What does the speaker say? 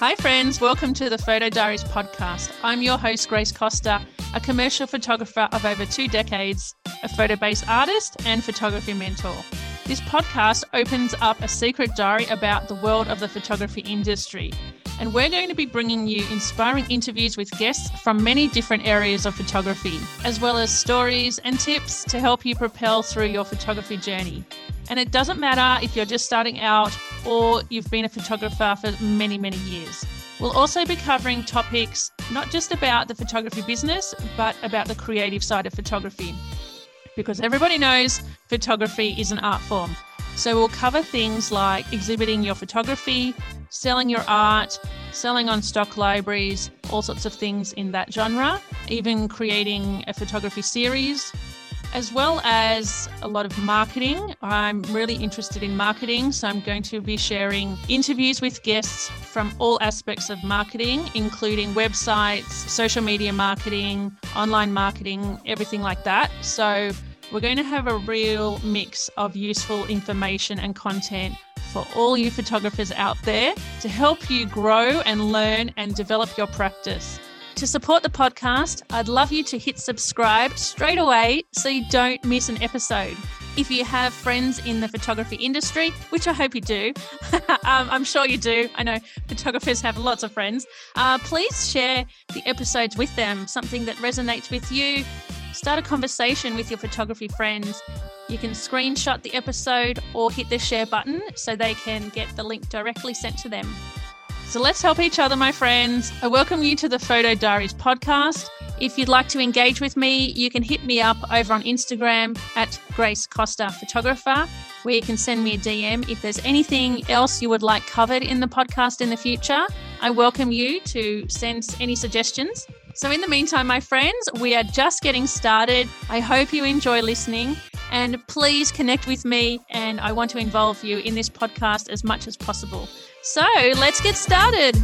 Hi, friends. Welcome to the Photo Diaries podcast. I'm your host, Grace Costa, a commercial photographer of over two decades, a photo based artist, and photography mentor. This podcast opens up a secret diary about the world of the photography industry. And we're going to be bringing you inspiring interviews with guests from many different areas of photography, as well as stories and tips to help you propel through your photography journey. And it doesn't matter if you're just starting out or you've been a photographer for many, many years. We'll also be covering topics not just about the photography business, but about the creative side of photography. Because everybody knows photography is an art form. So we'll cover things like exhibiting your photography, selling your art, selling on stock libraries, all sorts of things in that genre, even creating a photography series, as well as a lot of marketing. I'm really interested in marketing, so I'm going to be sharing interviews with guests from all aspects of marketing, including websites, social media marketing, online marketing, everything like that. So, we're going to have a real mix of useful information and content for all you photographers out there to help you grow and learn and develop your practice. To support the podcast, I'd love you to hit subscribe straight away so you don't miss an episode. If you have friends in the photography industry, which I hope you do, um, I'm sure you do. I know photographers have lots of friends. Uh, please share the episodes with them, something that resonates with you. Start a conversation with your photography friends. You can screenshot the episode or hit the share button so they can get the link directly sent to them. So let's help each other, my friends. I welcome you to the Photo Diaries podcast. If you'd like to engage with me, you can hit me up over on Instagram at Grace Costa Photographer, where you can send me a DM if there's anything else you would like covered in the podcast in the future. I welcome you to send any suggestions. So, in the meantime, my friends, we are just getting started. I hope you enjoy listening and please connect with me. And I want to involve you in this podcast as much as possible. So let's get started.